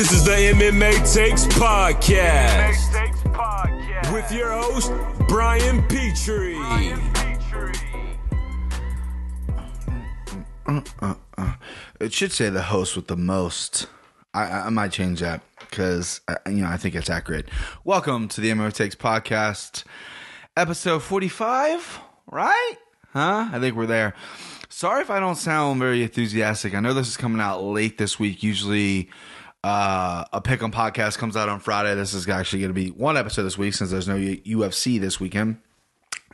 This is the MMA Takes Podcast with your host, Brian Petrie. petrie mm, mm, mm, It should say the host with the most. I, I I might change that because uh, you know I think it's accurate. Welcome to the MMA Takes podcast, episode forty-five. Right? Huh? I think we're there. Sorry if I don't sound very enthusiastic. I know this is coming out late this week. Usually, uh, a pick on podcast comes out on Friday. This is actually going to be one episode this week since there's no UFC this weekend,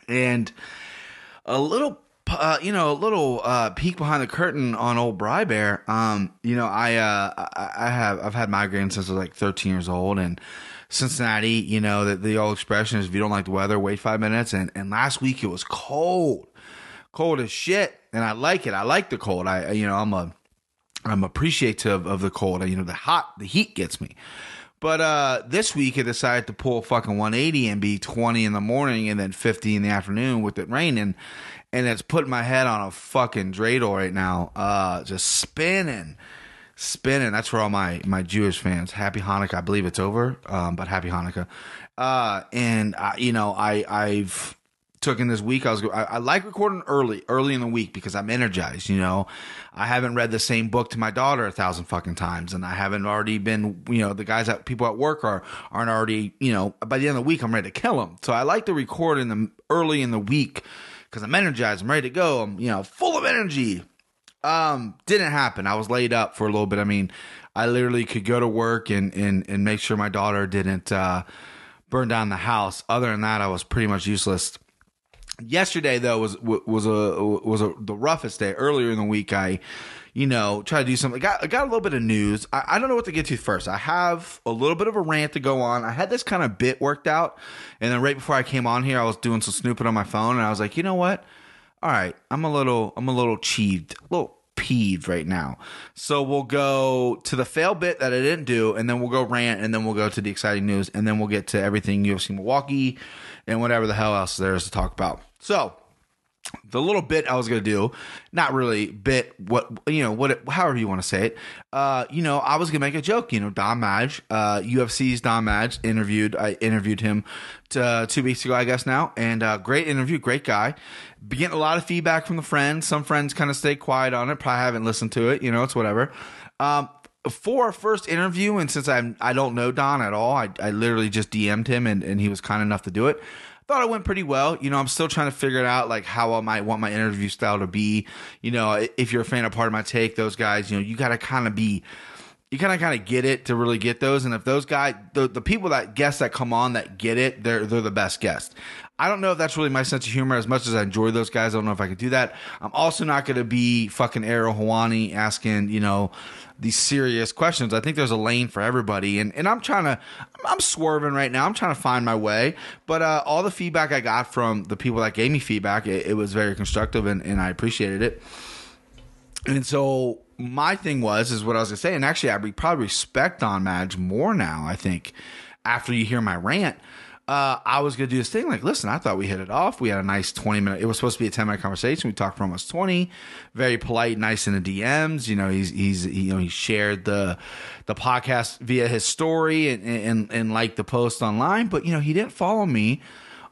and a little uh, you know, a little uh, peek behind the curtain on old Bry Bear. Um, you know, I, uh, I I have I've had migraines since I was like 13 years old, and Cincinnati, you know, the, the old expression is if you don't like the weather, wait five minutes. And and last week it was cold, cold as shit, and I like it. I like the cold. I you know I'm a I'm appreciative of the cold. You know, the hot, the heat gets me. But uh, this week, I decided to pull fucking 180 and be 20 in the morning and then 50 in the afternoon with it raining. And it's putting my head on a fucking dreidel right now, uh, just spinning, spinning. That's for all my, my Jewish fans. Happy Hanukkah. I believe it's over, um, but happy Hanukkah. Uh, and, uh, you know, I, I've took in this week. I was I, I like recording early, early in the week because I'm energized. You know, I haven't read the same book to my daughter a thousand fucking times, and I haven't already been. You know, the guys that people at work are aren't already. You know, by the end of the week, I'm ready to kill them. So I like to record in the early in the week because I'm energized. I'm ready to go. I'm you know full of energy. Um, didn't happen. I was laid up for a little bit. I mean, I literally could go to work and and and make sure my daughter didn't uh, burn down the house. Other than that, I was pretty much useless yesterday though was was a was a the roughest day. Earlier in the week i you know tried to do something. I got got a little bit of news. I, I don't know what to get to first. I have a little bit of a rant to go on. I had this kind of bit worked out and then right before i came on here i was doing some snooping on my phone and i was like you know what? All right i'm a little i'm a little cheeved a little peeved right now. So we'll go to the fail bit that i didn't do and then we'll go rant and then we'll go to the exciting news and then we'll get to everything ufc milwaukee and whatever the hell else there is to talk about so the little bit I was gonna do, not really bit, what you know, what however you want to say it. Uh, you know, I was gonna make a joke. You know, Don Madge, uh, UFC's Don Madge interviewed. I interviewed him to, uh, two weeks ago, I guess now, and uh, great interview, great guy. Getting a lot of feedback from the friends. Some friends kind of stay quiet on it. Probably haven't listened to it. You know, it's whatever. Um, for our first interview, and since I'm I don't know Don at all, I, I literally just DM'd him, and, and he was kind enough to do it thought it went pretty well. You know, I'm still trying to figure it out, like how I might want my interview style to be. You know, if you're a fan of part of my take, those guys, you know, you got to kind of be, you kind of kind of get it to really get those. And if those guys, the, the people that guests that come on that get it, they're they're the best guests. I don't know if that's really my sense of humor as much as I enjoy those guys. I don't know if I could do that. I'm also not going to be fucking Ariel Helwani asking, you know, these serious questions. I think there's a lane for everybody, and and I'm trying to, I'm swerving right now. I'm trying to find my way. But uh, all the feedback I got from the people that gave me feedback, it, it was very constructive, and, and I appreciated it. And so my thing was is what I was gonna say, and actually I probably respect Don Madge more now. I think after you hear my rant. Uh, I was gonna do this thing like, listen, I thought we hit it off. We had a nice twenty minute. It was supposed to be a ten minute conversation. We talked for almost twenty. Very polite, nice in the DMs. You know, he's he's he, you know he shared the the podcast via his story and and and like the post online, but you know he didn't follow me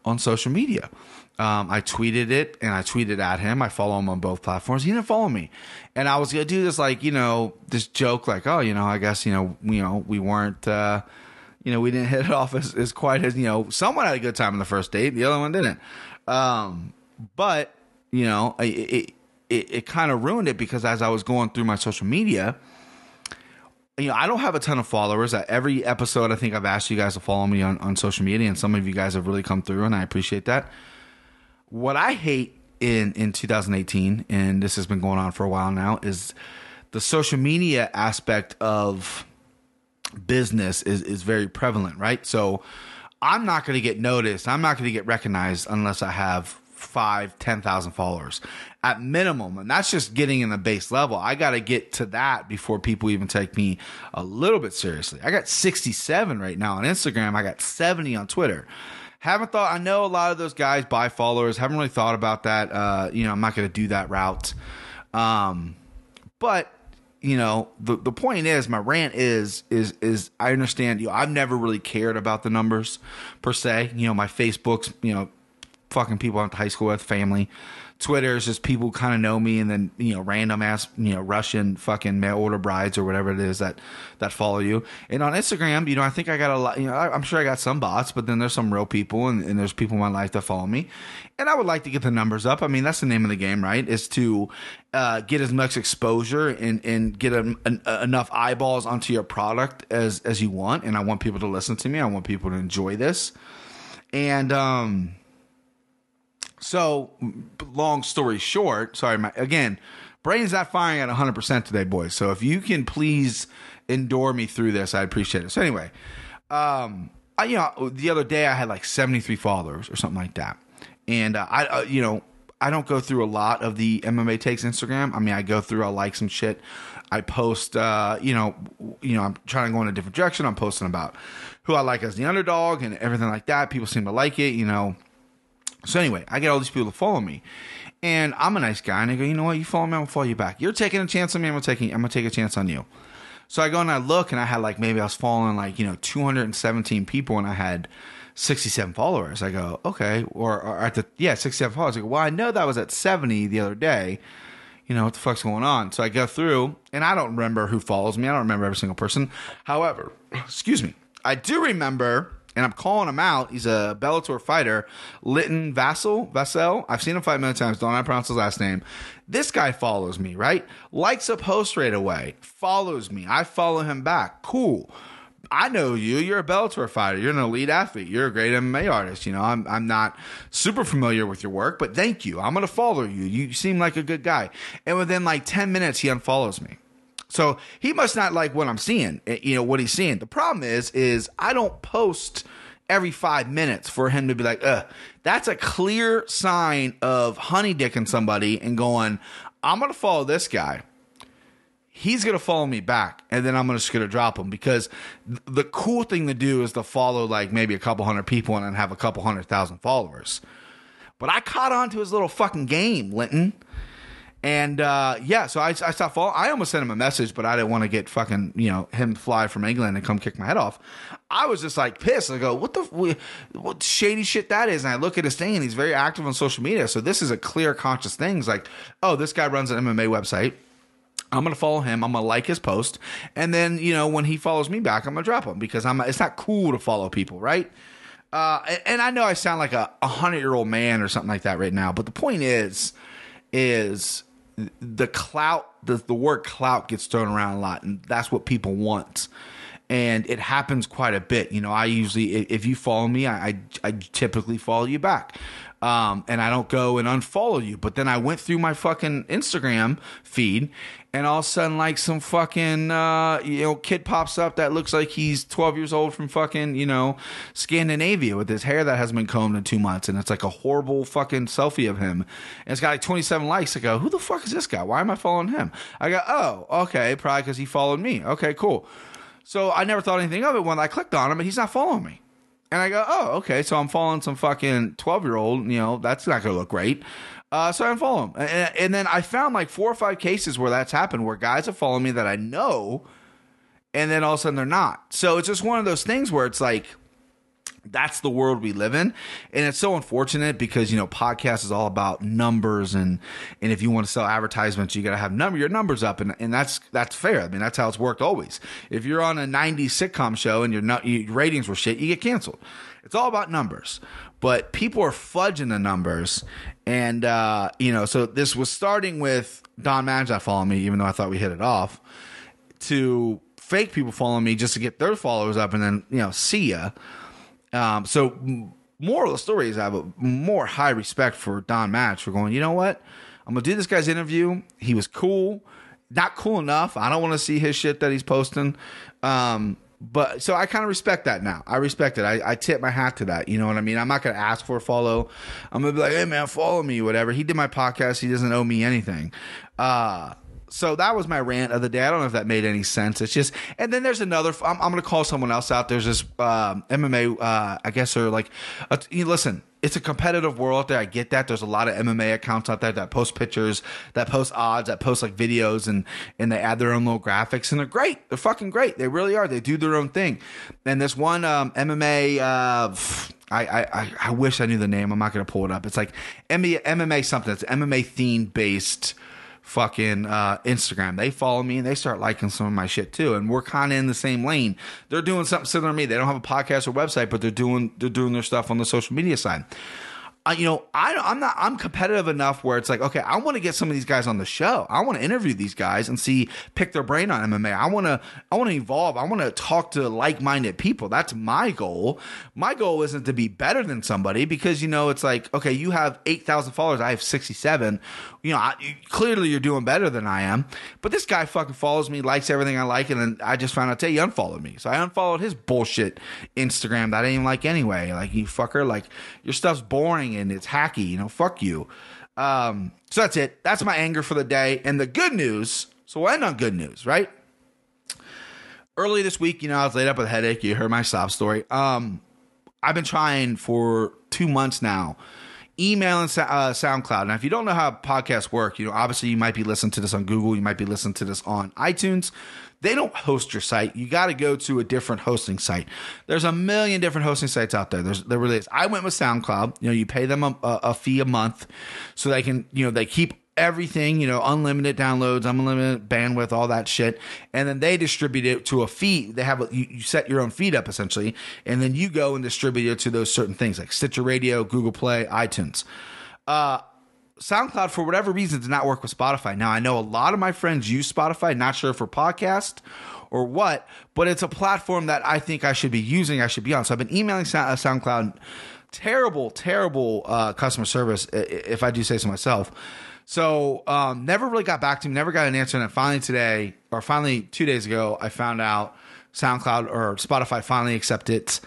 on social media. Um, I tweeted it and I tweeted at him. I follow him on both platforms. He didn't follow me, and I was gonna do this like you know this joke like oh you know I guess you know you know we weren't. Uh, you know, we didn't hit it off as, as quite as, you know, someone had a good time on the first date, the other one didn't. Um, but, you know, it, it, it, it kind of ruined it because as I was going through my social media, you know, I don't have a ton of followers. Every episode, I think I've asked you guys to follow me on, on social media, and some of you guys have really come through, and I appreciate that. What I hate in, in 2018, and this has been going on for a while now, is the social media aspect of business is is very prevalent, right? So I'm not going to get noticed. I'm not going to get recognized unless I have five, five, ten thousand followers at minimum, and that's just getting in the base level. I got to get to that before people even take me a little bit seriously. I got 67 right now on Instagram. I got 70 on Twitter. Haven't thought. I know a lot of those guys buy followers. Haven't really thought about that. Uh, you know, I'm not going to do that route. Um, but you know, the the point is, my rant is is is I understand. You know, I've never really cared about the numbers per se. You know, my Facebook's you know, fucking people I went to high school with, family. Twitter is just people kind of know me, and then you know random ass you know Russian fucking mail order brides or whatever it is that that follow you. And on Instagram, you know, I think I got a lot. You know, I, am sure I got some bots, but then there's some real people, and, and, there's people in my life that follow me. And I would like to get the numbers up. I mean, that's the name of the game, right? Is to uh, get as much exposure and and get a, an, enough eyeballs onto your product as as you want. And I want people to listen to me. I want people to enjoy this. And um so, long story short, sorry, my, again, brain's not firing at 100% today, boys. So, if you can please endure me through this, I appreciate it. So, anyway, um, I, you know, the other day I had like 73 followers or something like that. And uh, I, uh, you know, I don't go through a lot of the MMA takes Instagram. I mean, I go through, I like some shit. I post, uh, you know, you know, I'm trying to go in a different direction. I'm posting about who I like as the underdog and everything like that. People seem to like it, you know. So anyway, I get all these people to follow me. And I'm a nice guy, and I go, you know what? You follow me, I'm gonna follow you back. You're taking a chance on me, I'm gonna take I'm gonna take a chance on you. So I go and I look, and I had like maybe I was following like you know 217 people, and I had 67 followers. I go, okay, or, or at the yeah 67 followers. I go, well, I know that was at 70 the other day. You know what the fuck's going on? So I go through, and I don't remember who follows me. I don't remember every single person. However, excuse me, I do remember and I'm calling him out. He's a Bellator fighter, Linton Vassell. Vassell. I've seen him fight many times. Don't I pronounce his last name? This guy follows me, right? Likes a post right away. Follows me. I follow him back. Cool. I know you. You're a Bellator fighter. You're an elite athlete. You're a great MMA artist. You know, I'm I'm not super familiar with your work, but thank you. I'm gonna follow you. You seem like a good guy. And within like ten minutes, he unfollows me. So he must not like what I'm seeing, eh, you know, what he's seeing. The problem is, is I don't post every five minutes for him to be like, ugh. That's a clear sign of honey dicking somebody and going, I'm going to follow this guy. He's going to follow me back, and then I'm just going to drop him because the cool thing to do is to follow like maybe a couple hundred people and then have a couple hundred thousand followers. But I caught on to his little fucking game, Linton. And uh, yeah, so I, I stopped following. I almost sent him a message, but I didn't want to get fucking, you know, him fly from England and come kick my head off. I was just like pissed. I go, what the, what shady shit that is? And I look at his thing and he's very active on social media. So this is a clear, conscious thing. It's like, oh, this guy runs an MMA website. I'm gonna follow him. I'm gonna like his post, and then you know when he follows me back, I'm gonna drop him because I'm. It's not cool to follow people, right? Uh, and, and I know I sound like a hundred year old man or something like that right now, but the point is, is the clout, the, the word clout gets thrown around a lot, and that's what people want. And it happens quite a bit. You know, I usually, if you follow me, I, I, I typically follow you back. Um, and I don't go and unfollow you. But then I went through my fucking Instagram feed and all of a sudden like some fucking uh, you know kid pops up that looks like he's 12 years old from fucking you know Scandinavia with his hair that hasn't been combed in two months. And it's like a horrible fucking selfie of him. And it's got like 27 likes. I go who the fuck is this guy? Why am I following him? I go oh okay probably because he followed me. Okay cool. So I never thought anything of it when I clicked on him and he's not following me. And I go oh okay so I'm following some fucking 12 year old you know that's not gonna look great uh, so I unfollow him. And, and, then I found like four or five cases where that's happened, where guys have followed me that I know, and then all of a sudden they're not. So it's just one of those things where it's like, that's the world we live in. And it's so unfortunate because you know podcast is all about numbers and and if you want to sell advertisements you got to have number your numbers up. And and that's that's fair. I mean that's how it's worked always. If you're on a 90s sitcom show and your, your ratings were shit you get canceled. It's all about numbers. But people are fudging the numbers and uh, you know, so this was starting with Don not following me, even though I thought we hit it off, to fake people following me just to get their followers up, and then you know, see ya. Um, so moral of the story is I have a more high respect for Don Madge for going. You know what? I'm gonna do this guy's interview. He was cool, not cool enough. I don't want to see his shit that he's posting. Um, but so I kind of respect that now. I respect it. I, I tip my hat to that. You know what I mean? I'm not going to ask for a follow. I'm going to be like, hey, man, follow me, whatever. He did my podcast. He doesn't owe me anything. Uh, so that was my rant of the day. I don't know if that made any sense. It's just, and then there's another. I'm, I'm going to call someone else out. There's this um, MMA. Uh, I guess they're like, uh, you listen. It's a competitive world out there. I get that. There's a lot of MMA accounts out there that post pictures, that post odds, that post like videos, and and they add their own little graphics, and they're great. They're fucking great. They really are. They do their own thing. And this one um, MMA. Uh, I, I, I wish I knew the name. I'm not going to pull it up. It's like MMA something. It's MMA theme based fucking uh, Instagram. They follow me and they start liking some of my shit too. And we're kind of in the same lane. They're doing something similar to me. They don't have a podcast or website, but they're doing they're doing their stuff on the social media side. I, you know, I, I'm not, I'm competitive enough where it's like, okay, I want to get some of these guys on the show. I want to interview these guys and see, pick their brain on MMA. I want to, I want to evolve. I want to talk to like-minded people. That's my goal. My goal isn't to be better than somebody because, you know, it's like, okay, you have 8,000 followers. I have 67. You know, I, clearly you're doing better than I am, but this guy fucking follows me, likes everything I like. And then I just found out today he unfollowed me. So I unfollowed his bullshit Instagram that I didn't even like anyway. Like you fucker, like your stuff's boring and it's hacky, you know, fuck you. Um, so that's it. That's my anger for the day. And the good news, so we'll end on good news, right? Early this week, you know, I was laid up with a headache. You heard my sob story. Um, I've been trying for two months now, email and uh, SoundCloud. Now, if you don't know how podcasts work, you know, obviously you might be listening to this on Google, you might be listening to this on iTunes. They don't host your site. You got to go to a different hosting site. There's a million different hosting sites out there. There's there really is. I went with SoundCloud. You know, you pay them a, a fee a month, so they can you know they keep everything, you know, unlimited downloads, unlimited bandwidth, all that shit. And then they distribute it to a feed. They have a, you, you, set your own feed up essentially, and then you go and distribute it to those certain things like Stitcher Radio, Google Play, iTunes. Uh, SoundCloud, for whatever reason, did not work with Spotify. Now, I know a lot of my friends use Spotify, not sure for podcast or what, but it's a platform that I think I should be using, I should be on. So I've been emailing uh, SoundCloud. Terrible, terrible uh, customer service, if I do say so myself. So um, never really got back to me, never got an answer. And finally today, or finally two days ago, I found out SoundCloud or Spotify finally accepted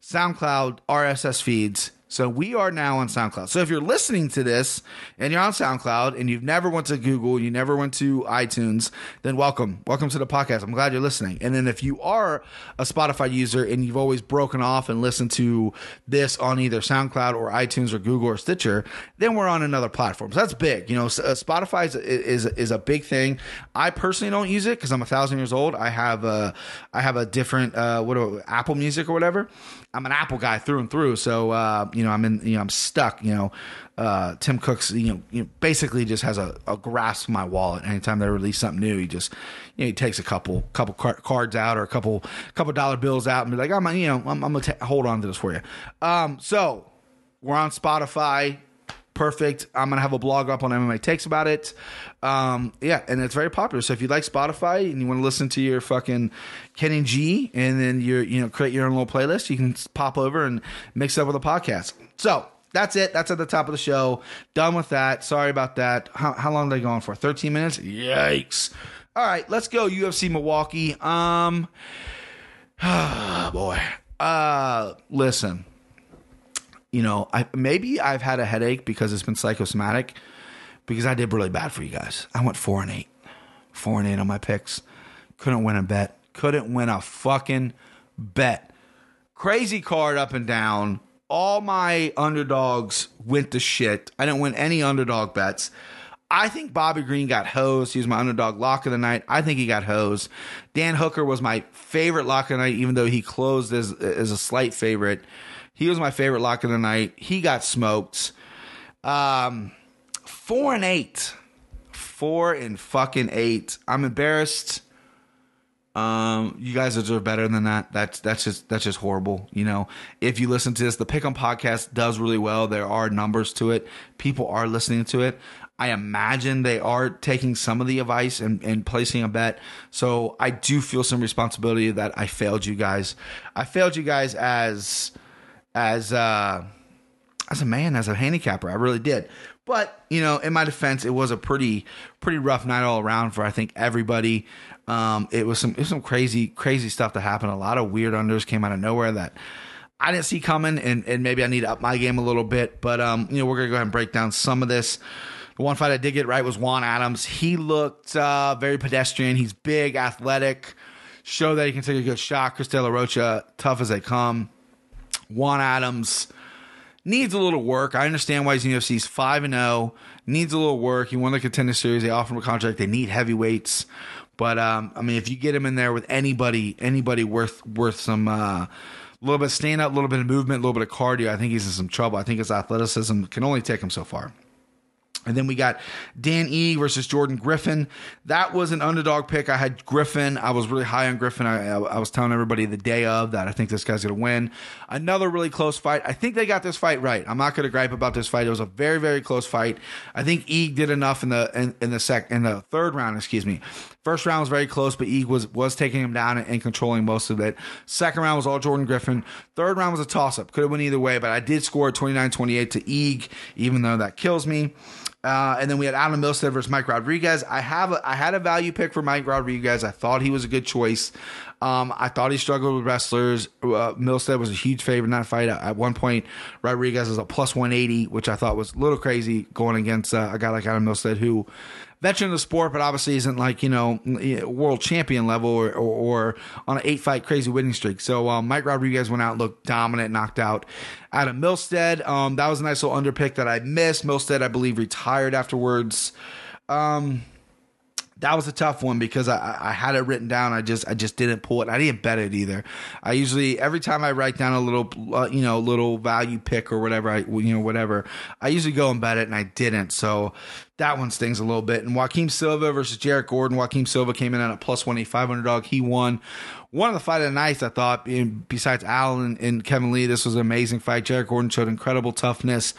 SoundCloud RSS feeds so we are now on SoundCloud. So if you're listening to this and you're on SoundCloud and you've never went to Google, you never went to iTunes, then welcome. Welcome to the podcast. I'm glad you're listening. And then if you are a Spotify user and you've always broken off and listened to this on either SoundCloud or iTunes or Google or Stitcher, then we're on another platform. So that's big. You know, uh, Spotify is, is, is a big thing. I personally don't use it because I'm a thousand years old. I have a, I have a different, uh, what, Apple Music or whatever. I'm an Apple guy through and through. So uh, you know, I'm in. You know, I'm stuck. You know, uh, Tim Cook's. You know, you know, basically just has a, a grasp of my wallet. Anytime they release something new, he just you know he takes a couple couple cards out or a couple couple dollar bills out and be like, I'm you know I'm, I'm gonna hold on to this for you. Um, so we're on Spotify perfect. I'm gonna have a blog up on MMA Takes about it. Um, yeah, and it's very popular. So if you like Spotify and you want to listen to your fucking Kenny G, and then you you know create your own little playlist, you can pop over and mix up with a podcast. So that's it. That's at the top of the show. Done with that. Sorry about that. How, how long are they going for? 13 minutes? Yikes. All right, let's go UFC Milwaukee. Um, oh boy. Uh, listen you know, I maybe I've had a headache because it's been psychosomatic because I did really bad for you guys. I went four and eight, four and eight on my picks. Couldn't win a bet. Couldn't win a fucking bet. Crazy card up and down. All my underdogs went to shit. I didn't win any underdog bets. I think Bobby Green got hosed. He was my underdog lock of the night. I think he got hosed. Dan Hooker was my favorite lock of the night, even though he closed as, as a slight favorite. He was my favorite lock of the night. He got smoked. Um, four and eight, four and fucking eight. I'm embarrassed. Um, you guys deserve better than that. That's that's just that's just horrible. You know, if you listen to this, the Pick 'em podcast does really well. There are numbers to it. People are listening to it. I imagine they are taking some of the advice and, and placing a bet. So I do feel some responsibility that I failed you guys. I failed you guys as as uh, as a man, as a handicapper. I really did. But you know, in my defense, it was a pretty pretty rough night all around for I think everybody. Um, it was some it was some crazy crazy stuff that happened. A lot of weird unders came out of nowhere that I didn't see coming, and, and maybe I need to up my game a little bit. But um, you know, we're gonna go ahead and break down some of this. The one fight I did get right was Juan Adams. He looked uh, very pedestrian. He's big, athletic, show that he can take a good shot. Chris De La Rocha, tough as they come. Juan Adams needs a little work. I understand why he's in UFC. He's 5 and 0. Needs a little work. He won the contender series. They offer him a contract. They need heavyweights. But um, I mean, if you get him in there with anybody, anybody worth worth some uh, little bit of stand up, a little bit of movement, a little bit of cardio, I think he's in some trouble. I think his athleticism can only take him so far. And then we got Dan E versus Jordan Griffin. That was an underdog pick. I had Griffin. I was really high on Griffin. I, I was telling everybody the day of that I think this guy's going to win. Another really close fight. I think they got this fight right. I'm not going to gripe about this fight. It was a very very close fight. I think E did enough in the in, in the sec in the third round. Excuse me. First round was very close, but E was was taking him down and, and controlling most of it. Second round was all Jordan Griffin. Third round was a toss up. Could have went either way, but I did score 29-28 to Eag, even though that kills me. Uh, and then we had Adam Milstead versus Mike Rodriguez. I have a, I had a value pick for Mike Rodriguez. I thought he was a good choice. Um, I thought he struggled with wrestlers. Uh, Milstead was a huge favorite in that fight. At one point, Rodriguez is a plus 180, which I thought was a little crazy going against uh, a guy like Adam Milstead, who veteran of the sport, but obviously isn't like you know world champion level or, or, or on an eight fight crazy winning streak. So um, Mike Rodriguez went out, looked dominant, knocked out Adam Milstead. Um, that was a nice little underpick that I missed. Milstead, I believe, retired afterwards. Um, that was a tough one because I, I had it written down. I just I just didn't pull it. I didn't bet it either. I usually every time I write down a little uh, you know little value pick or whatever I you know whatever I usually go and bet it and I didn't. So that one stings a little bit. And Joaquin Silva versus Jared Gordon. Joaquin Silva came in at a plus one eight five hundred dog. He won. One of the fight of the nights, I thought, besides Allen and Kevin Lee, this was an amazing fight. Jared Gordon showed incredible toughness.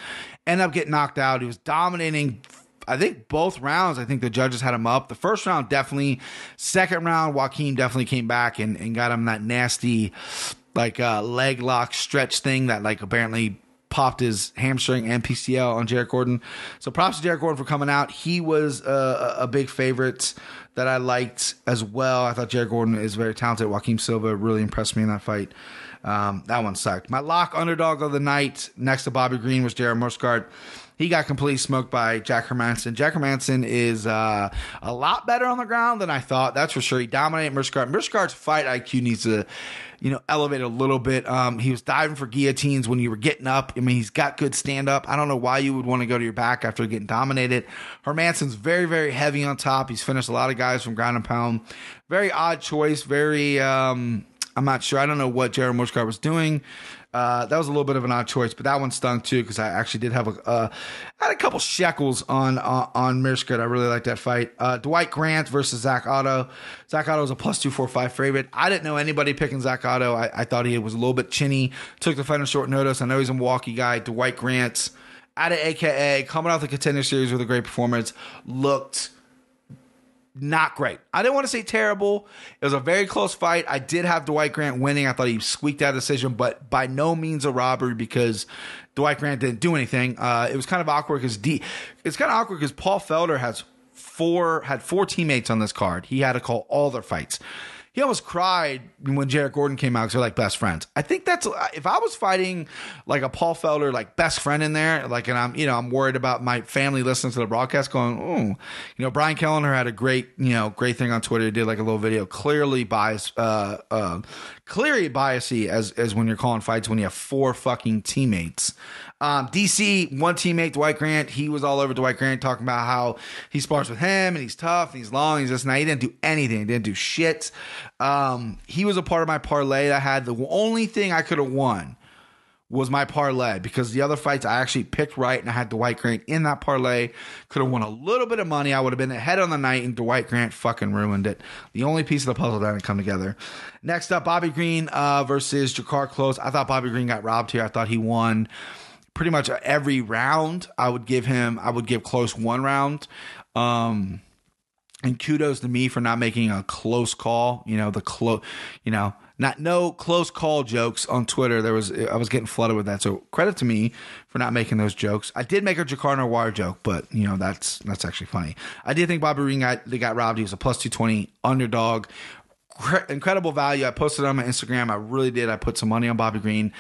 Ended up getting knocked out. He was dominating I think both rounds, I think the judges had him up. The first round, definitely. Second round, Joaquin definitely came back and, and got him that nasty, like, uh, leg lock stretch thing that, like, apparently popped his hamstring and PCL on Jared Gordon. So props to Jared Gordon for coming out. He was uh, a big favorite that I liked as well. I thought Jared Gordon is very talented. Joaquin Silva really impressed me in that fight. Um, that one sucked. My lock underdog of the night next to Bobby Green was Gerald Meerschaert he got completely smoked by Jack Hermansson. Jack Hermansson is uh, a lot better on the ground than I thought. That's for sure. He dominated Meerschaert. Meerschaert's fight IQ needs to, you know, elevate a little bit. Um, he was diving for guillotines when you were getting up. I mean, he's got good stand up. I don't know why you would want to go to your back after getting dominated. Hermansson's very, very heavy on top. He's finished a lot of guys from ground and pound. Very odd choice. Very, um, I'm not sure. I don't know what Gerald Meerschaert was doing. Uh, that was a little bit of an odd choice, but that one stung too because I actually did have a uh, had a couple shekels on uh, on Meerschaert. I really like that fight. Uh, Dwight Grant versus Zak Ottow. Zak Ottow was a plus two four five favorite. I didn't know anybody picking Zak Ottow. I, I thought he was a little bit chinny. Took the fight on short notice. I know he's a Milwaukee guy. Dwight Grant out of AKA coming off the contender series with a great performance looked not great. I didn't want to say terrible. It was a very close fight. I did have Dwight Grant winning. I thought he squeaked that decision, but by no means a robbery because Dwight Grant didn't do anything. Uh, it was kind of awkward because D. It's kind of awkward because Paul Felder has four had four teammates on this card. He had to call all their fights he almost cried when Jared Gordon came out because they're like best friends. I think that's if I was fighting like a Paul Felder like best friend in there, like and I'm you know I'm worried about my family listening to the broadcast going, oh, you know Brian Kelleher had a great you know great thing on Twitter. He did like a little video, clearly biased, uh, uh, clearly biasy as as when you're calling fights when you have four fucking teammates. Um, DC, one teammate, Dwight Grant, he was all over Dwight Grant talking about how he spars with him and he's tough and he's long. He's just now he didn't do anything, he didn't do shit. Um, he was a part of my parlay that had. The only thing I could have won was my parlay because the other fights I actually picked right and I had Dwight Grant in that parlay. Could have won a little bit of money. I would have been ahead on the night and Dwight Grant fucking ruined it. The only piece of the puzzle that didn't come together. Next up, Bobby Green uh, versus Drakkar Klose. I thought Bobby Green got robbed here. I thought he won pretty much every round. I would give him, I would give Klose one round. Um, and kudos to me for not making a close call. You know, the close, you know, not no close call jokes on Twitter. There was I was getting flooded with that. So credit to me for not making those jokes. I did make a Drakkar Noir joke, but you know that's that's actually funny. I did think Bobby Green got they got robbed. He was a plus two twenty underdog. Incredible value. I posted on my Instagram. I really did. I put some money on Bobby Green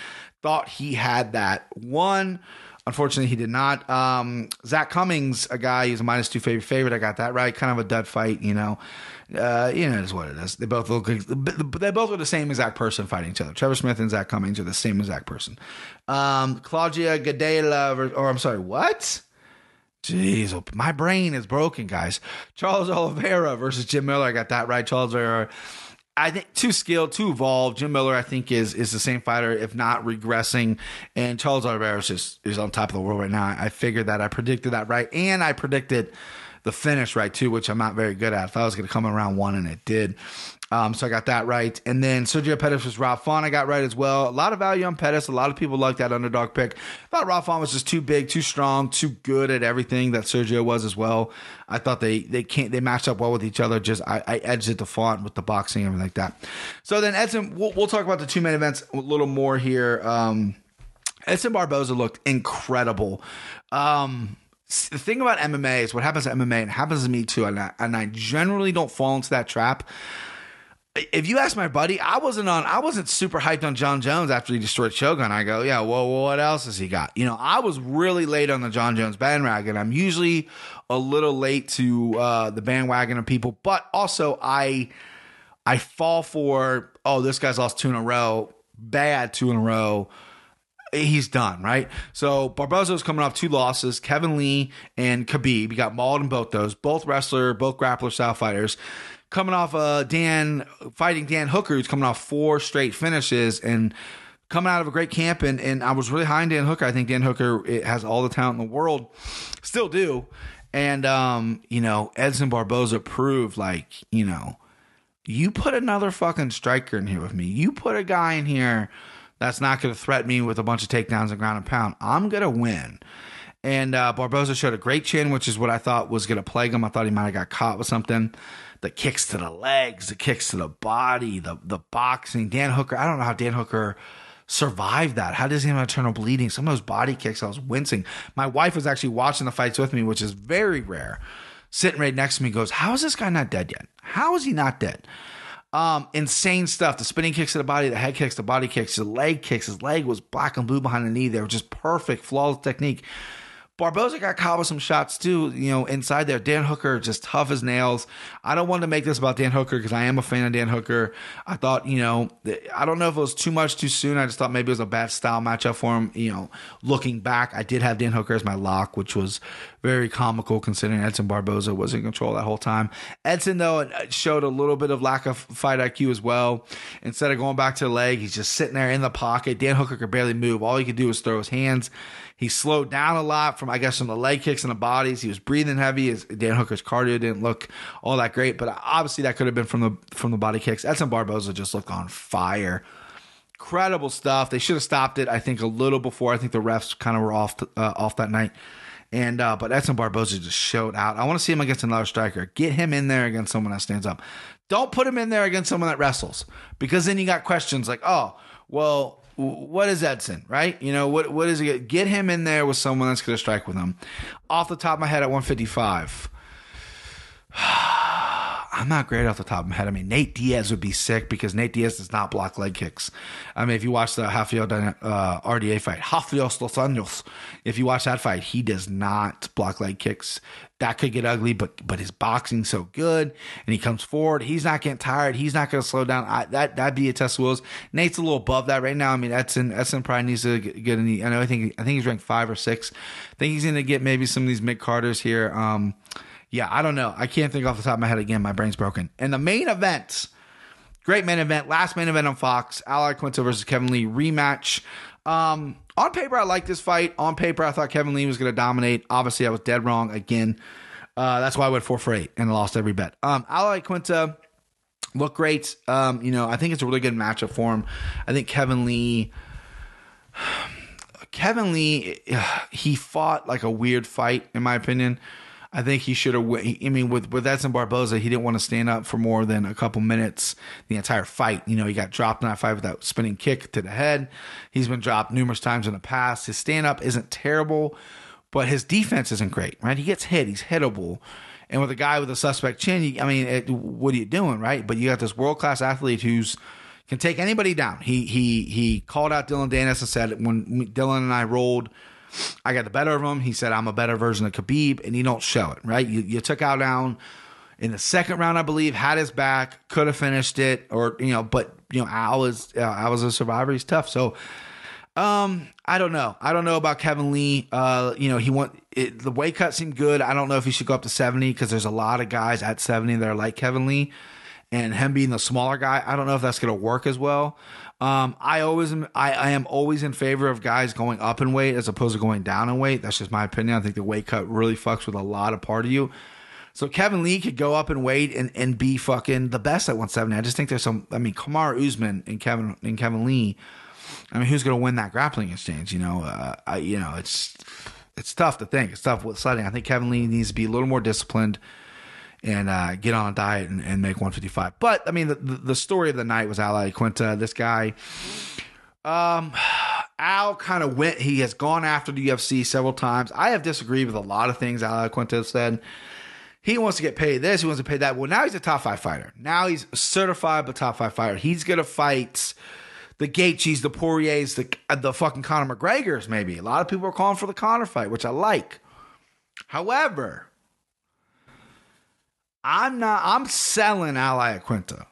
thought he had that. One, Unfortunately, he did not. Um, Zak Cummings, a guy, he's a minus two favorite favorite. I got that right. Kind of a dud fight, you know. Uh, you know, it's what it is. They both look, they both are the same exact person fighting each other. Trevor Smith and Zak Cummings are the same exact person. Um, Claudia Gadelha, or, or I'm sorry, what? Jeez, oh, my brain is broken, guys. Charles Oliveira versus Jim Miller. I got that right. Charles Oliveira I think too skilled, too evolved. Jim Miller, I think, is is the same fighter, if not regressing. And Charles Oliveira is is on top of the world right now. I figured that. I predicted that right, and I predicted the finish right too, which I'm not very good at. I thought I was going to come around one, and it did. Um, so I got that right. And then Sergio Pettis was Rob Font. I got right as well. A lot of value on Pettis. A lot of people like that underdog pick. I thought Rob Font was just too big, too strong, too good at everything that Sergio was as well. I thought they they can't they matched up well with each other. Just I, I edged it to Font with the boxing and everything like that. So then Edson, we'll, we'll talk about the two main events a little more here. Um, Edson Barboza looked incredible. Um, the thing about MMA is what happens to MMA and happens to me too, and I, and I generally don't fall into that trap if you ask my buddy, I wasn't on. I wasn't super hyped on Jon Jones after he destroyed Shogun. I go, yeah. Well, what else has he got? You know, I was really late on the Jon Jones bandwagon. I'm usually a little late to uh, the bandwagon of people, but also I I fall for oh this guy's lost two in a row, bad two in a row. He's done, right? So Barboza's coming off two losses. Kevin Lee and Khabib. He got mauled in both those. Both wrestler, both grappler style fighters coming off uh, Dan fighting Dan Hooker, who's coming off four straight finishes and coming out of a great camp. And, and I was really high on Dan Hooker. I think Dan Hooker has all the talent in the world, still do. And, um, you know, Edson Barboza proved like, you know, you put another fucking striker in here with me. You put a guy in here that's not going to threaten me with a bunch of takedowns and ground and pound. I'm going to win. And uh, Barboza showed a great chin, which is what I thought was going to plague him. I thought he might have got caught with something the kicks to the legs, the kicks to the body, the the boxing. Dan Hooker, I don't know how Dan Hooker survived that. How does he have internal bleeding? Some of those body kicks, I was wincing. My wife was actually watching the fights with me, which is very rare. Sitting right next to me, goes, "How is this guy not dead yet? How is he not dead?" Um, insane stuff. The spinning kicks to the body, the head kicks, the body kicks, the leg kicks. His leg was black and blue behind the knee. They were just perfect, flawless technique. Barboza got caught with some shots too, you know, inside there. Dan Hooker just tough as nails. I don't want to make this about Dan Hooker because I am a fan of Dan Hooker. I thought, you know, I don't know if it was too much too soon. I just thought maybe it was a bad style matchup for him. You know, looking back, I did have Dan Hooker as my lock, which was very comical considering Edson Barboza was in control that whole time. Edson, though, uh, showed a little bit of lack of fight IQ as well. Instead of going back to the leg, he's just sitting there in the pocket. Dan Hooker could barely move. All he could do was throw his hands. He slowed down a lot from, I guess, from the leg kicks and the bodies. He was breathing heavy. His, Dan Hooker's cardio didn't look all that great, but obviously that could have been from the from the body kicks. Edson Barboza just looked on fire. Incredible stuff. They should have stopped it. I think a little before. I think the refs kind of were off uh, off that night. And uh, but Edson Barboza just showed out. I want to see him against another striker. Get him in there against someone that stands up. Don't put him in there against someone that wrestles because then you got questions like, oh, well, what is Edson, right? You know, what what is it? Get him in there with someone that's going to strike with him. Off the top of my head, at 155. I'm not great off the top of my head. I mean, Nate Diaz would be sick because Nate Diaz does not block leg kicks. I mean, if you watch the Rafael uh, RDA fight, Rafael Dos Anjos, if you watch that fight, he does not block leg kicks. That could get ugly, but but his boxing's so good, and he comes forward. He's not getting tired. He's not going to slow down. I, that that'd be a test of wills. Nate's a little above that right now. I mean, Edson Edson probably needs to get in. I know. I think I think he's ranked five or six. I think he's going to get maybe some of these mid carders here. Um, yeah, I don't know. I can't think off the top of my head again. My brain's broken. And the main event, great main event, last main event on Fox, Al Iaquinta versus Kevin Lee rematch. Um, on paper, I like this fight. On paper, I thought Kevin Lee was going to dominate. Obviously, I was dead wrong again. Uh, that's why I went four for eight and lost every bet. Um, Al Iaquinta looked great. Um, you know, I think it's a really good matchup for him. I think Kevin Lee. Kevin Lee, he fought like a weird fight, in my opinion. I think he should have. I mean, with with Edson Barboza, he didn't want to stand up for more than a couple minutes the entire fight. You know, he got dropped in that fight with that spinning kick to the head. He's been dropped numerous times in the past. His stand up isn't terrible, but his defense isn't great. Right? He gets hit. He's hittable. And with a guy with a suspect chin, I mean, it, what are you doing, right? But you got this world class athlete who's can take anybody down. He he he called out Dillon Danis and said when Dillon and I rolled I got the better of him. He said, I'm a better version of Khabib, and he don't show it, right? You, you took out down in the second round, I believe, had his back, could have finished it, or, you know, but, you know, Al is, uh, Al was a survivor. He's tough. So, um, I don't know. I don't know about Kevin Lee. Uh, you know, he want it, the weight cut seemed good. I don't know if he should go up to 70 because there's a lot of guys at 70 that are like Kevin Lee and him being the smaller guy, I don't know if that's going to work as well. Um, I always am, I, I am always in favor of guys going up in weight as opposed to going down in weight. That's just my opinion. I think the weight cut really fucks with a lot of part of you. So Kevin Lee could go up in weight and, and be fucking the best at 170. I just think there's some. I mean, Kamaru Usman and Kevin and Kevin Lee. I mean, who's going to win that grappling exchange? You know, uh, I, you know, it's it's tough to think. It's tough with sledding. I think Kevin Lee needs to be a little more disciplined and uh, get on a diet and, and, make 155. But I mean, the, the story of the night was Al Iaquinta. This guy, um, Al kind of went. He has gone after the UFC several times. I have disagreed with a lot of things Al Iaquinta has said. He wants to get paid this. He wants to pay that. Well, now he's a top five fighter. Now he's certified, but top five fighter. He's gonna fight the Gaethjes, the Poiriers, the the fucking Conor McGregor's. Maybe a lot of people are calling for the Conor fight, which I like. However, I'm not. I'm selling Al Iaquinta.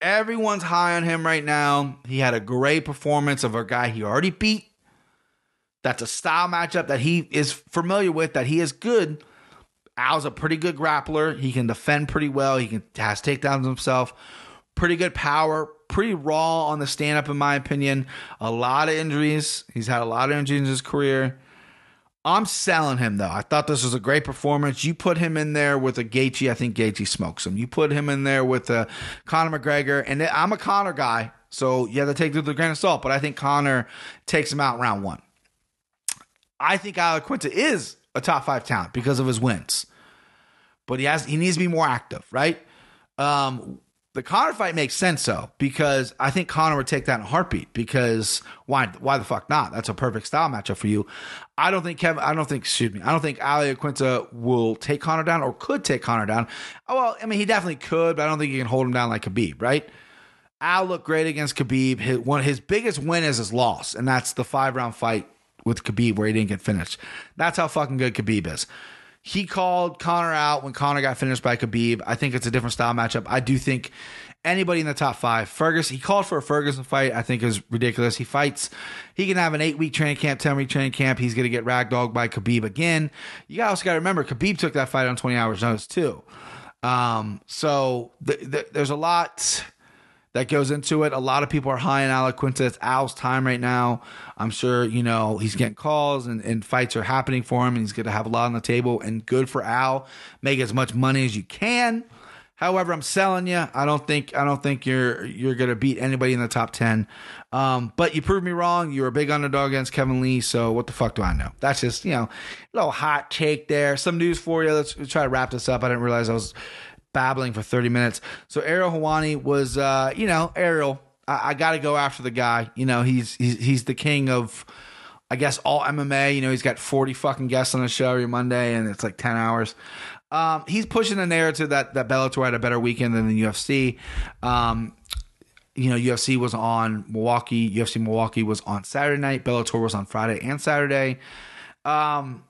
Everyone's high on him right now. He had a great performance of a guy he already beat. That's a style matchup that he is familiar with. That he is good. Al's a pretty good grappler. He can defend pretty well. He can has takedowns himself. Pretty good power. Pretty raw on the stand up, in my opinion. A lot of injuries. He's had a lot of injuries in his career. I'm selling him though. I thought this was a great performance. You put him in there with a Gaethje, I think Gaethje smokes him. You put him in there with a Conor McGregor, and I'm a Conor guy, so you have to take it with a grain of salt. But I think Conor takes him out round one. I think Al Iaquinta is a top five talent because of his wins, but he has he needs to be more active, right? Um, the Conor fight makes sense though because I think Conor would take that in a heartbeat. Because why? Why the fuck not? That's a perfect style matchup for you. I don't think Kevin. I don't think. Excuse me. I don't think Al Iaquinta will take Conor down or could take Conor down. Oh well, I mean he definitely could, but I don't think he can hold him down like Khabib, right? Al looked great against Khabib. His, one his biggest win is his loss, and that's the five round fight with Khabib where he didn't get finished. That's how fucking good Khabib is. He called Conor out when Conor got finished by Khabib. I think it's a different style matchup. I do think anybody in the top five, Ferguson, he called for a Ferguson fight. I think is ridiculous. He fights, he can have an eight week training camp, 10 week training camp. He's going to get ragdogged by Khabib again. You also got to remember, Khabib took that fight on 20 hours notice too. Um, so th- th- there's a lot that goes into it. A lot of people are high on Al Iaquinta. It's Al's time right now. I'm sure, you know, he's getting calls and, and fights are happening for him and he's going to have a lot on the table and good for Al. Make as much money as you can. However, I'm selling you. I don't think I don't think you're you're gonna beat anybody in the top ten. Um, but you proved me wrong. You were a big underdog against Kevin Lee. So what the fuck do I know? That's just you know a little hot take there. Some news for you. Let's try to wrap this up. I didn't realize I was babbling for 30 minutes. So Ariel Helwani was, uh, you know, Ariel. I, I got to go after the guy. You know, he's, he's he's the king of, I guess, all MMA. You know, he's got 40 fucking guests on the show every Monday, and it's like 10 hours. Um, he's pushing the narrative that that Bellator had a better weekend than the UFC. Um, you know, UFC was on Milwaukee. UFC Milwaukee was on Saturday night. Bellator was on Friday and Saturday. Um,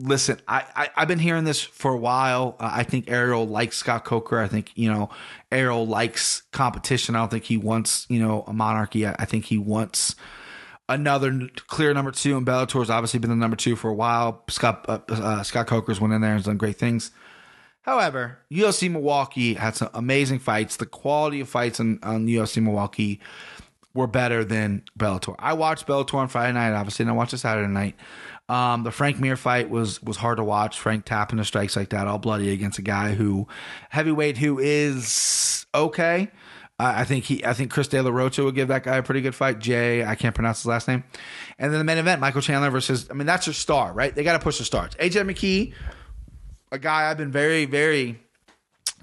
listen, I, I have been hearing this for a while. Uh, I think Ariel likes Scott Coker. I think you know Ariel likes competition. I don't think he wants you know a monarchy. I, I think he wants another clear number two. And Bellator's obviously been the number two for a while. Scott uh, uh, Scott Coker's went in there and done great things. However, UFC Milwaukee had some amazing fights. The quality of fights on, on UFC Milwaukee were better than Bellator. I watched Bellator on Friday night, obviously, and I watched it Saturday night. Um, the Frank Mir fight was was hard to watch. Frank tapping the strikes like that, all bloody against a guy who heavyweight who is okay. Uh, I think he, I think Chris De La Rocha would give that guy a pretty good fight. Jay, I can't pronounce his last name. And then the main event, Michael Chandler versus. I mean, that's your star, right? They got to push the stars. AJ McKee, a guy I've been very, very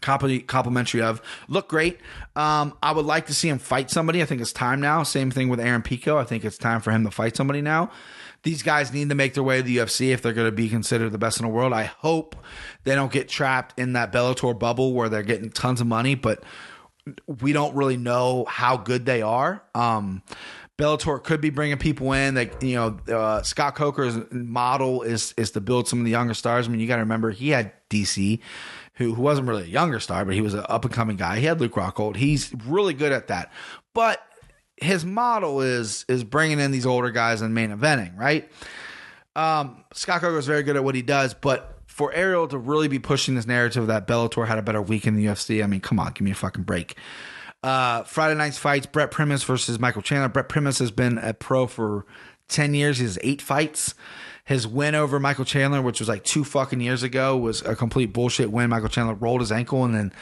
complimentary of. Look great. Um, I would like to see him fight somebody. I think it's time now. Same thing with Aaron Pico. I think it's time for him to fight somebody now these guys need to make their way to the UFC if they're going to be considered the best in the world. I hope they don't get trapped in that Bellator bubble where they're getting tons of money, but we don't really know how good they are. Um, Bellator could be bringing people in. That you know, uh, Scott Coker's model is is to build some of the younger stars. I mean, you got to remember he had DC, who who wasn't really a younger star, but he was an up and coming guy. He had Luke Rockhold. He's really good at that. But his model is is bringing in these older guys and main eventing, right? Um, Scott Coker is very good at what he does, but for Ariel to really be pushing this narrative that Bellator had a better week in the UFC, I mean, come on, give me a fucking break. Uh, Friday night's fights: Brent Primus versus Michael Chandler. Brent Primus has been a pro for ten years. He has eight fights. His win over Michael Chandler, which was like two fucking years ago, was a complete bullshit win. Michael Chandler rolled his ankle and then the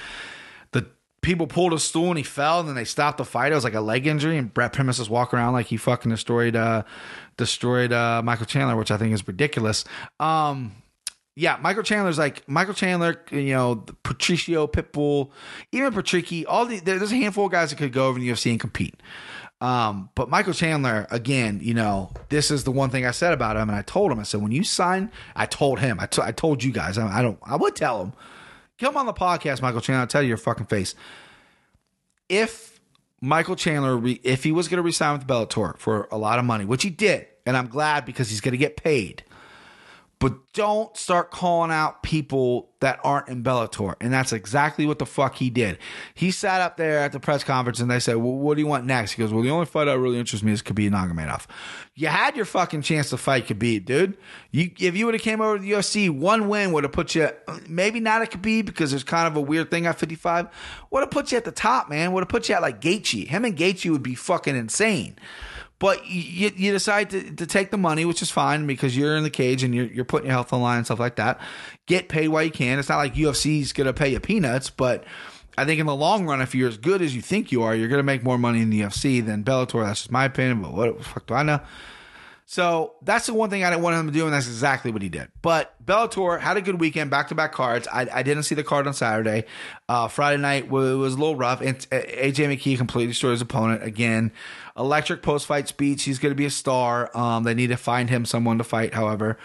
people pulled a stool and he fell and then they stopped the fight. It was like a leg injury and Brent Primus is walking around like he fucking destroyed uh destroyed uh Michael Chandler, which I think is ridiculous. Um yeah, Michael Chandler's like Michael Chandler, you know, Patricio Pitbull, even Patricky, all the there's a handful of guys that could go over in the UFC and compete. Um, but Michael Chandler, again, you know, this is the one thing I said about him, and I told him, I said, when you sign, I told him, I, t- I told you guys, I, I don't, I would tell him, come on the podcast, Michael Chandler, I'll tell you your fucking face. If Michael Chandler, re- if he was going to resign with Bellator for a lot of money, which he did, and I'm glad because he's going to get paid but don't start calling out people that aren't in Bellator. And that's exactly what the fuck he did. He sat up there at the press conference and they said, Well, what do you want next? He goes, Well, the only fight that really interests me is Khabib Nurmagomedov. You had your fucking chance to fight Khabib, dude. You, if you would have came over to the UFC, one win would have put you, maybe not at Khabib because there's kind of a weird thing at 55. Would have put you at the top, man. Would have put you at like Gaethje. Him and Gaethje would be fucking insane. But you, you decide to, to take the money, which is fine because you're in the cage and you're, you're putting your health on the line and stuff like that. Get paid while you can. It's not like UFC's going to pay you peanuts, but I think in the long run, if you're as good as you think you are, you're going to make more money in the UFC than Bellator. That's just my opinion, but what the fuck do I know? So that's the one thing I didn't want him to do, and that's exactly what he did. But Bellator had a good weekend, back to back cards. I, I, didn't see the card on Saturday. Uh, Friday night was, was, a little rough. And AJ McKee completely destroyed his opponent again. Electric post fight speech. He's going to be a star. Um, they need to find him someone to fight, however.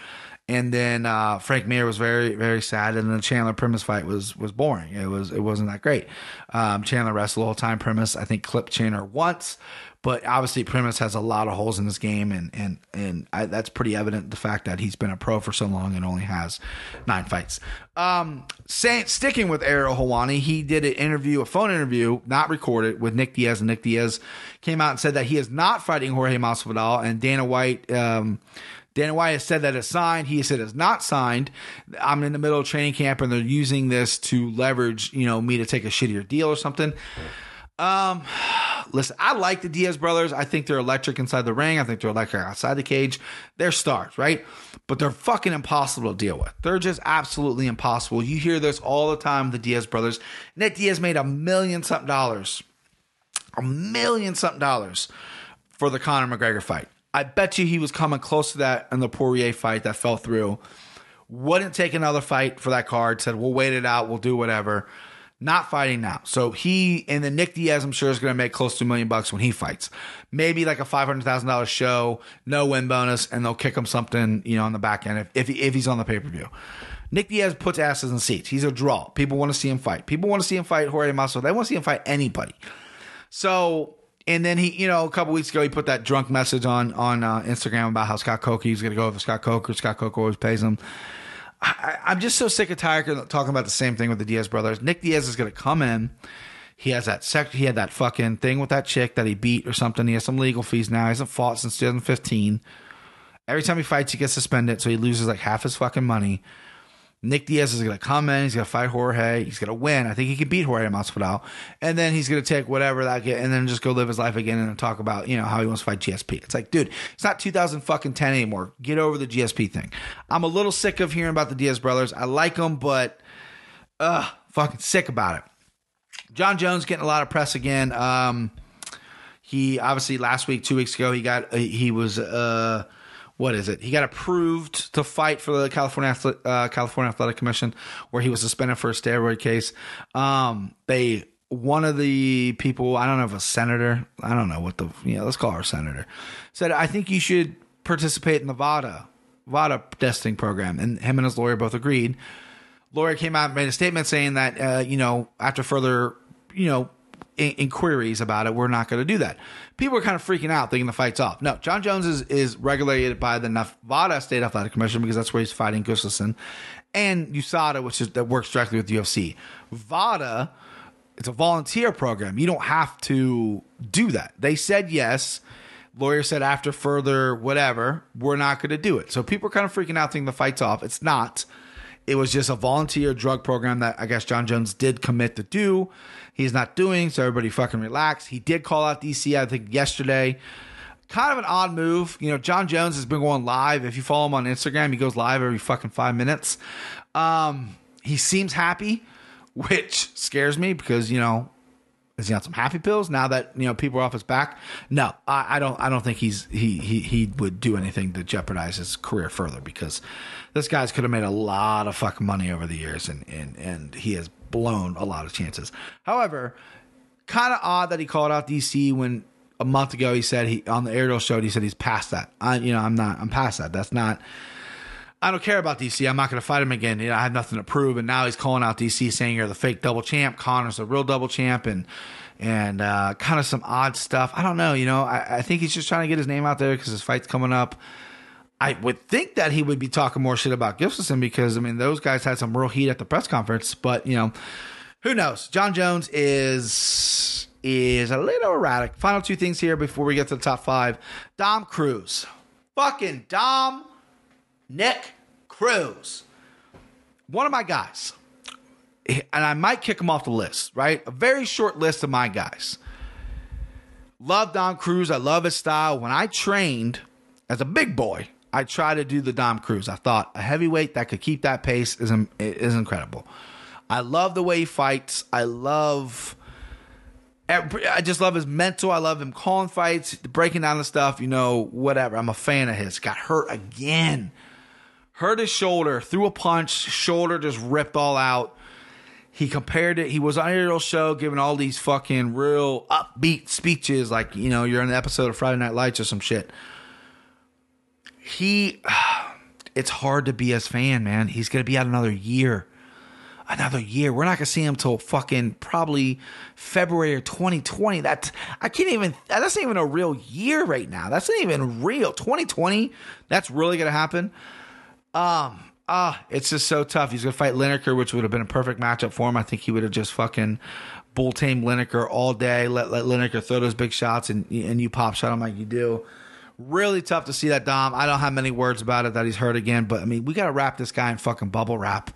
And then uh, Frank Mir was very very sad, and the Chandler Primus fight was was boring. It was it wasn't that great. Um, Chandler wrestled whole time. Primus I think clipped Chandler once, but obviously, Primus has a lot of holes in his game, and and and I, that's pretty evident. The fact that he's been a pro for so long and only has nine fights. Um, sticking with Ariel Helwani, he did an interview, a phone interview, not recorded, with Nick Diaz, and Nick Diaz came out and said that he is not fighting Jorge Masvidal, and Dana White. Um, Dana White has said that it's signed. He said it's not signed. I'm in the middle of training camp, and they're using this to leverage, you know, me to take a shittier deal or something. Um, listen, I like the Diaz brothers. I think they're electric inside the ring. I think they're electric outside the cage. They're stars, right? But they're fucking impossible to deal with. They're just absolutely impossible. You hear this all the time, the Diaz brothers. Nick Diaz made a million something dollars, a million something dollars for the Conor McGregor fight. I bet you he was coming close to that in the Poirier fight that fell through. Wouldn't take another fight for that card. Said we'll wait it out. We'll do whatever not fighting now. So he and then Nick Diaz, I'm sure, is going to make close to a million bucks when he fights. Maybe like a five hundred thousand dollars show, no win bonus, and they'll kick him something, you know, on the back end if if, if he's on the pay per view. Nick Diaz puts asses in seats. He's a draw. People want to see him fight. People want to see him fight Jorge Masvidal. They want to see him fight anybody. So and then he, you know, a couple weeks ago, he put that drunk message on on uh, Instagram about how Scott Coker he's going to go over Scott Coker. Scott Coker always pays him. I, am just so sick of tired talking about the same thing with the Diaz brothers. Nick Diaz is going to come in. He has that sec- he had that fucking thing with that chick that he beat or something. He has some legal fees now. He hasn't fought since 2015. Every time he fights, he gets suspended, so he loses like half his fucking money. Nick Diaz is going to come in. He's going to fight Jorge. He's going to win. I think he can beat Jorge Masvidal, and then he's going to take whatever that get, and then just go live his life again and talk about you know how he wants to fight GSP. It's like, dude, it's not 2010 anymore. Get over the GSP thing. I'm a little sick of hearing about the Diaz brothers. I like them, but uh, fucking sick about it. Jon Jones getting a lot of press again. Um, he obviously last week, two weeks ago, he got he was uh what is it? He got approved to fight for the California uh, California Athletic Commission, where he was suspended for a steroid case. Um, they one of the people, I don't know if a senator, I don't know what the yeah, let's call her senator, said I think you should participate in the VADA VADA testing program, and him and his lawyer both agreed. Lawyer came out and made a statement saying that uh, you know after further you know inquiries about it, we're not going to do that. People are kind of freaking out, thinking the fight's off. No, Jon Jones is, is regulated by the Nevada State Athletic Commission because that's where he's fighting Gustafsson, and USADA, which is that works directly with UFC. VADA, it's a volunteer program. You don't have to do that. They said yes. Lawyer said after further whatever, we're not going to do it. So people are kind of freaking out, thinking the fight's off. It's not. It was just a volunteer drug program that I guess Jon Jones did commit to do. He's not doing, so everybody fucking relax. He did call out DC, I think, yesterday. Kind of an odd move. You know, Jon Jones has been going live. If you follow him on Instagram, he goes live every fucking five minutes. Um, he seems happy, which scares me because, you know, is he on some happy pills now that you know people are off his back? No, I, I, don't. I don't think he's he he he would do anything to jeopardize his career further because this guy's could have made a lot of fucking money over the years and and and he has blown a lot of chances. However, kind of odd that he called out DC when a month ago he said he on the Ariel show he said he's past that. I you know I'm not I'm past that. That's not. I don't care about DC. I'm not going to fight him again. You know, I have nothing to prove. And now he's calling out DC, saying you're the fake double champ. Conor's the real double champ, and and uh, kind of some odd stuff. I don't know. You know, I, I think he's just trying to get his name out there because his fight's coming up. I would think that he would be talking more shit about Gustafsson because I mean those guys had some real heat at the press conference, but you know, who knows? Jon Jones is is a little erratic. Final two things here before we get to the top five. Dom Cruz, fucking Dom, Nick Cruz, one of my guys, and I might kick him off the list. Right, a very short list of my guys. Love Dom Cruz. I love his style. When I trained as a big boy, I try to do the Dom Cruz. I thought a heavyweight that could keep that pace is is incredible. I love the way he fights. I love. I just love his mental. I love him calling fights, breaking down the stuff. You know, whatever. I'm a fan of his. Got hurt again. Hurt his shoulder. Threw a punch. Shoulder just ripped all out. He compared it. He was on a real show giving all these fucking real upbeat speeches, like you know, you're in an episode of Friday Night Lights or some shit he it's hard to be his fan, man. He's gonna be out another year. Another year. We're not gonna see him till fucking probably February of 2020. That's I can't even that's not even a real year right now. That's not even real. 2020, that's really gonna happen. Um ah, it's just so tough. He's gonna fight Lineker, which would have been a perfect matchup for him. I think he would have just fucking bull tame Lineker all day, let let Lineker throw those big shots and and you pop shot him like you do. Really tough to see that Dom. I don't have many words about it that he's hurt again, but I mean, we got to wrap this guy in fucking bubble wrap.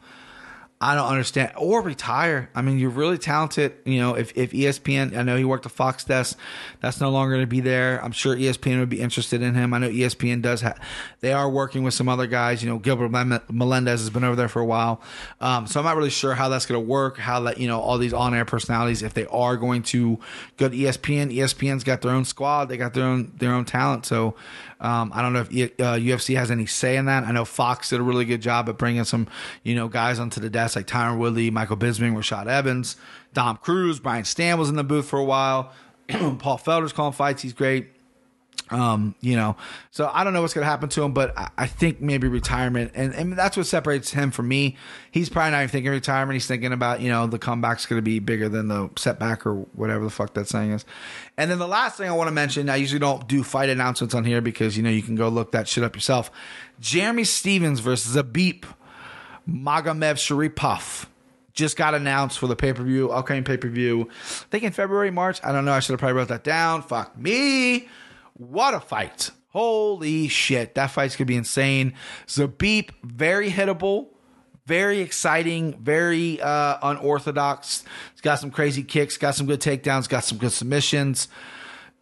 I don't understand. Or retire. I mean, you're really talented. You know, if, if ESPN, I know he worked the Fox desk, that's no longer going to be there. I'm sure ESPN would be interested in him. I know ESPN does have, they are working with some other guys. You know, Gilbert Melendez has been over there for a while. Um, so I'm not really sure how that's going to work, how that, you know, all these on air personalities, if they are going to go to ESPN, ESPN's got their own squad, they got their own, their own talent. So, um, I don't know if uh, UFC has any say in that. I know Fox did a really good job at bringing some, you know, guys onto the desk like Tyron Woodley, Michael Bisping, Rashad Evans, Dom Cruz, Brian Stann was in the booth for a while. Paul Felder's calling fights. He's great. Um, you know, so I don't know what's going to happen to him, but I, I, think maybe retirement, and, and that's what separates him from me. He's probably not even thinking retirement. He's thinking about, you know, the comeback's going to be bigger than the setback or whatever the fuck that saying is. And then the last thing I want to mention, I usually don't do fight announcements on here because, you know, you can go look that shit up yourself. Jeremy Stephens versus Zabit Magomedsharipov just got announced for the pay per view, upcoming pay per view. I think in February, March. I don't know. I should have probably wrote that down. Fuck me. What a fight. Holy shit. That fight's going to be insane. Zabit, very hittable, very exciting, very uh, unorthodox. He's got some crazy kicks, got some good takedowns, got some good submissions.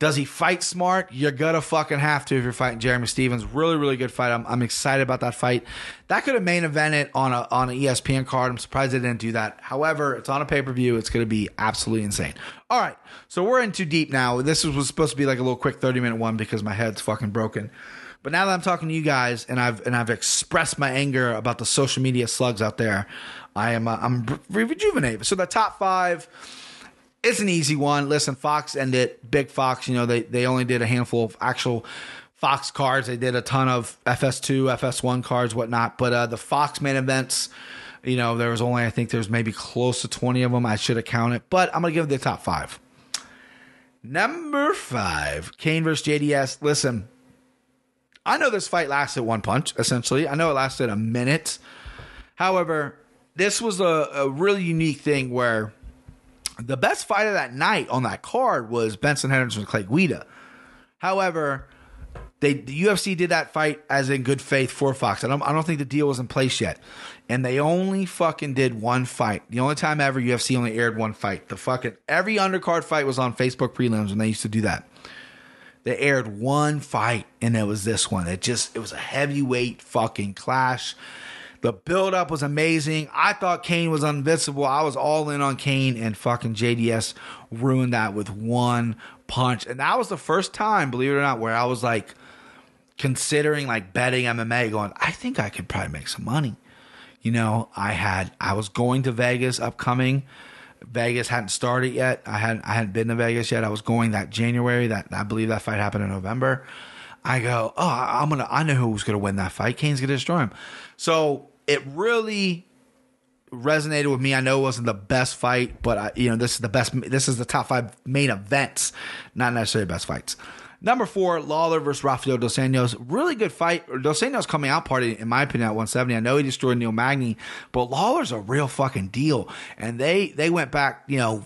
Does he fight smart? You're gonna fucking have to if you're fighting Jeremy Stephens. Really, really good fight. I'm, I'm excited about that fight. That could have main evented on a on an ESPN card. I'm surprised they didn't do that. However, it's on a pay per view. It's gonna be absolutely insane. All right, so we're in too deep now. This was supposed to be like a little quick 30 minute one because my head's fucking broken. But now that I'm talking to you guys and I've and I've expressed my anger about the social media slugs out there, I am uh, I'm rejuvenated. So the top five it's an easy one. Listen, Fox ended Big Fox. You know, they they only did a handful of actual Fox cards. They did a ton of FS2, FS1 cards, whatnot. But uh, the Fox main events, you know, there was only I think there's maybe close to 20 of them. I should have counted, but I'm gonna give the top five. Number five, Cain versus JDS. Listen, I know this fight lasted one punch, essentially. I know it lasted a minute. However, this was a, a really unique thing where the best fight of that night on that card was Benson Henderson with Clay Guida. However, they the UFC did that fight as in good faith for Fox. I don't, I don't think the deal was in place yet, and they only fucking did one fight. The only time ever UFC only aired one fight. The fucking every undercard fight was on Facebook prelims when they used to do that. They aired one fight, and it was this one. It just it was a heavyweight fucking clash. The build up was amazing. I thought Cain was invincible. I was all in on Cain, and fucking JDS ruined that with one punch. And that was the first time, believe it or not, where I was like considering like betting MMA, going, I think I could probably make some money. You know, I had I was going to Vegas upcoming. Vegas hadn't started yet. I hadn't I hadn't been to Vegas yet. I was going that January. That I believe that fight happened in November. I go, oh, I'm gonna. I know who's gonna win that fight. Cain's gonna destroy him. So it really resonated with me. I know it wasn't the best fight, but I, you know this is the best. This is the top five main events, not necessarily best fights. Number four, Lawler versus Rafael Dos Anjos. Really good fight. Dos Anjos coming out party, in my opinion, at 170. I know he destroyed Neil Magny, but Lawler's a real fucking deal. And they they went back, you know,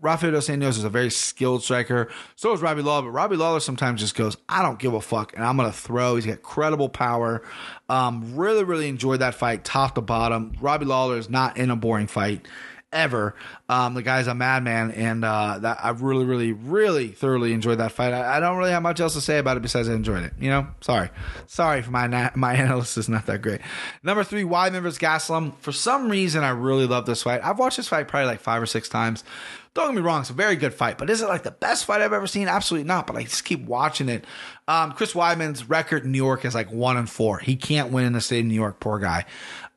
Rafael Dos Anjos is a very skilled striker. So is Robbie Lawler, but Robbie Lawler sometimes just goes, I don't give a fuck, and I'm gonna throw. He's got credible power. Um, really, really enjoyed that fight, top to bottom. Robbie Lawler is not in a boring fight ever. Um, the guy's a madman, and uh, that I really, really, really thoroughly enjoyed that fight. I, I, don't really have much else to say about it besides I enjoyed it. You know, sorry, sorry for my my analysis is not that great. Number three, Weidman versus Gastelum. For some reason, I really love this fight. I've watched this fight probably like five or six times. Don't get me wrong, it's a very good fight, but is it like the best fight I've ever seen? Absolutely not. But I just keep watching it. Um, Chris Weidman's record in New York is like one and four. He can't win in the state of New York. Poor guy.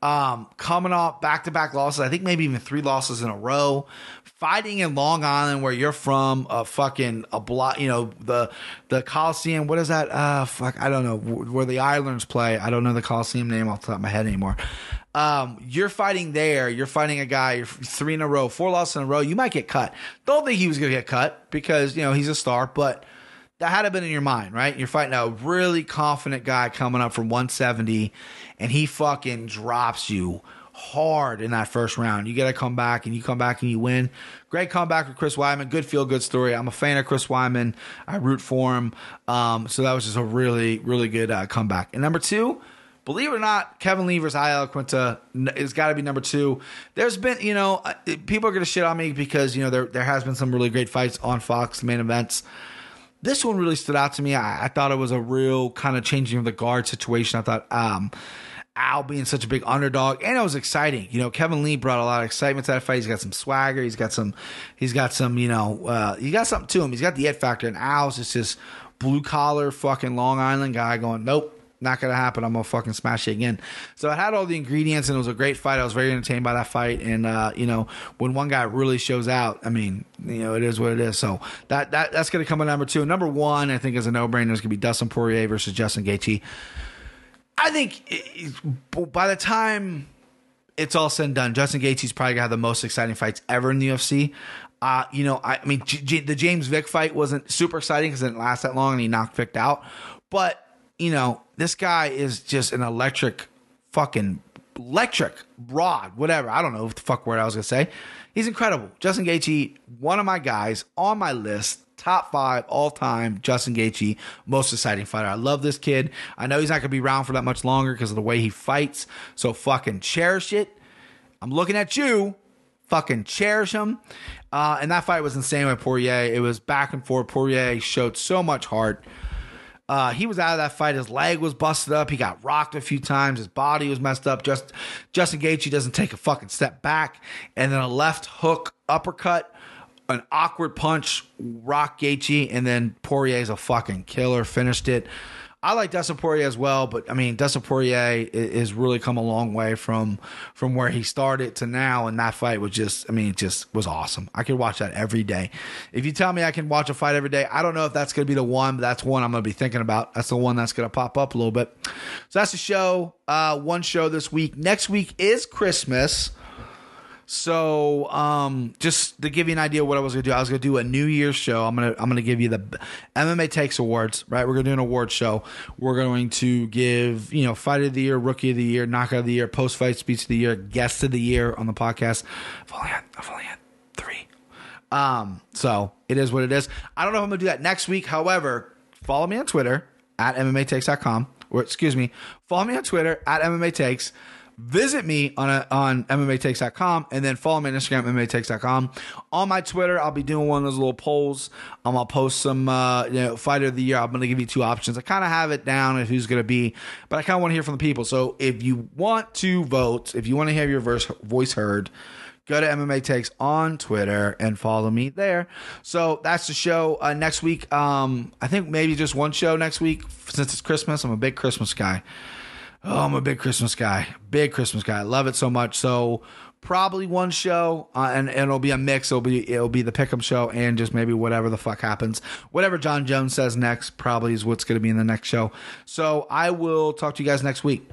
Um, coming off back to back losses, I think maybe even three losses in a row. Fighting in Long Island, where you're from, a fucking a block, you know the the Coliseum. What is that? Uh, fuck, I don't know where the Islanders play. I don't know the Coliseum name off the top of my head anymore. Um, you're fighting there. You're fighting a guy. You're three in a row, four losses in a row. You might get cut. Don't think he was gonna get cut because you know he's a star, but that had to been in your mind, right? You're fighting a really confident guy coming up from 170, and he fucking drops you hard in that first round. You got to come back, and you come back and you win. Great comeback with Chris Weidman. Good feel good story. I'm a fan of Chris Weidman. I root for him. Um, so that was just a really, really good uh, comeback. And number two, believe it or not, Kevin Lee versus Al Iaquinta has got to be number two. There's been, you know, uh, people are going to shit on me because, you know, there, there has been some really great fights on Fox main events. This one really stood out to me. I, I thought it was a real kind of changing of the guard situation. I thought um, Al being such a big underdog, and it was exciting. You know, Kevin Lee brought a lot of excitement to that fight. He's got some swagger. He's got some. He's got some. You know, uh, he got something to him. He's got the it factor. And Al's just this blue collar fucking Long Island guy going, nope, not gonna happen. I'm gonna fucking smash it again. So it had all the ingredients, and it was a great fight. I was very entertained by that fight. And uh, you know, when one guy really shows out, I mean, you know, it is what it is. So that that that's gonna come at number two. Number one, I think, is a no brainer. Is gonna be Dustin Poirier versus Justin Gaethje. I think by the time it's all said and done, Justin Gaethje's probably gonna have the most exciting fights ever in the UFC. Uh, you know, I, I mean, G- G- the James Vick fight wasn't super exciting because it didn't last that long and he knocked Vick out. But you know, this guy is just an electric fucking electric rod, whatever. I don't know what the fuck word I was gonna say. He's incredible. Justin Gaethje, one of my guys on my list, top five all time. Justin Gaethje, most exciting fighter. I love this kid. I know he's not gonna be around for that much longer because of the way he fights. So fucking cherish it. I'm looking at you. Fucking cherish him. Uh, and that fight was insane with Poirier. It was back and forth. Poirier showed so much heart. Uh, he was out of that fight. His leg was busted up. He got rocked a few times. His body was messed up. Just Justin Gaethje doesn't take a fucking step back, and then a left hook uppercut, an awkward punch, rock Gaethje, and then Poirier's a fucking killer. Finished it. I like Dustin Poirier as well, but I mean Dustin Poirier has really come a long way from from where he started to now, and that fight was just I mean it just was awesome. I could watch that every day. If you tell me I can watch a fight every day, I don't know if that's going to be the one, but that's one I'm going to be thinking about. That's the one that's going to pop up a little bit. So that's the show. Uh, one show this week. Next week is Christmas. So, um, just to give you an idea of what I was gonna do, I was gonna do a New Year's show. I'm gonna I'm gonna give you the MMA Takes Awards. Right, we're gonna do an award show. We're going to give you know Fight of the Year, Rookie of the Year, Knockout of the Year, Post Fight Speech of the Year, Guest of the Year on the podcast. I've only had, I've only had three. Um, so it is what it is. I don't know if I'm gonna do that next week. However, follow me on Twitter at MMAtakes.com or excuse me, follow me on Twitter at MMA Takes. Visit me on a, on MMAtakes.com and then follow me on Instagram, MMAtakes.com. On my Twitter, I'll be doing one of those little polls. Um, I'll post some, uh, you know, fighter of the year. I'm going to give you two options. I kind of have it down of who's going to be, but I kind of want to hear from the people. So if you want to vote, if you want to have your verse, voice heard, go to MMA Takes on Twitter and follow me there. So that's the show. Uh, next week, um, I think maybe just one show next week since it's Christmas. I'm a big Christmas guy. Oh, I'm a big Christmas guy. Big Christmas guy. I love it so much. So probably one show, uh, and, and it'll be a mix. It'll be it'll be the pick'em show and just maybe whatever the fuck happens. Whatever Jon Jones says next probably is what's going to be in the next show. So I will talk to you guys next week.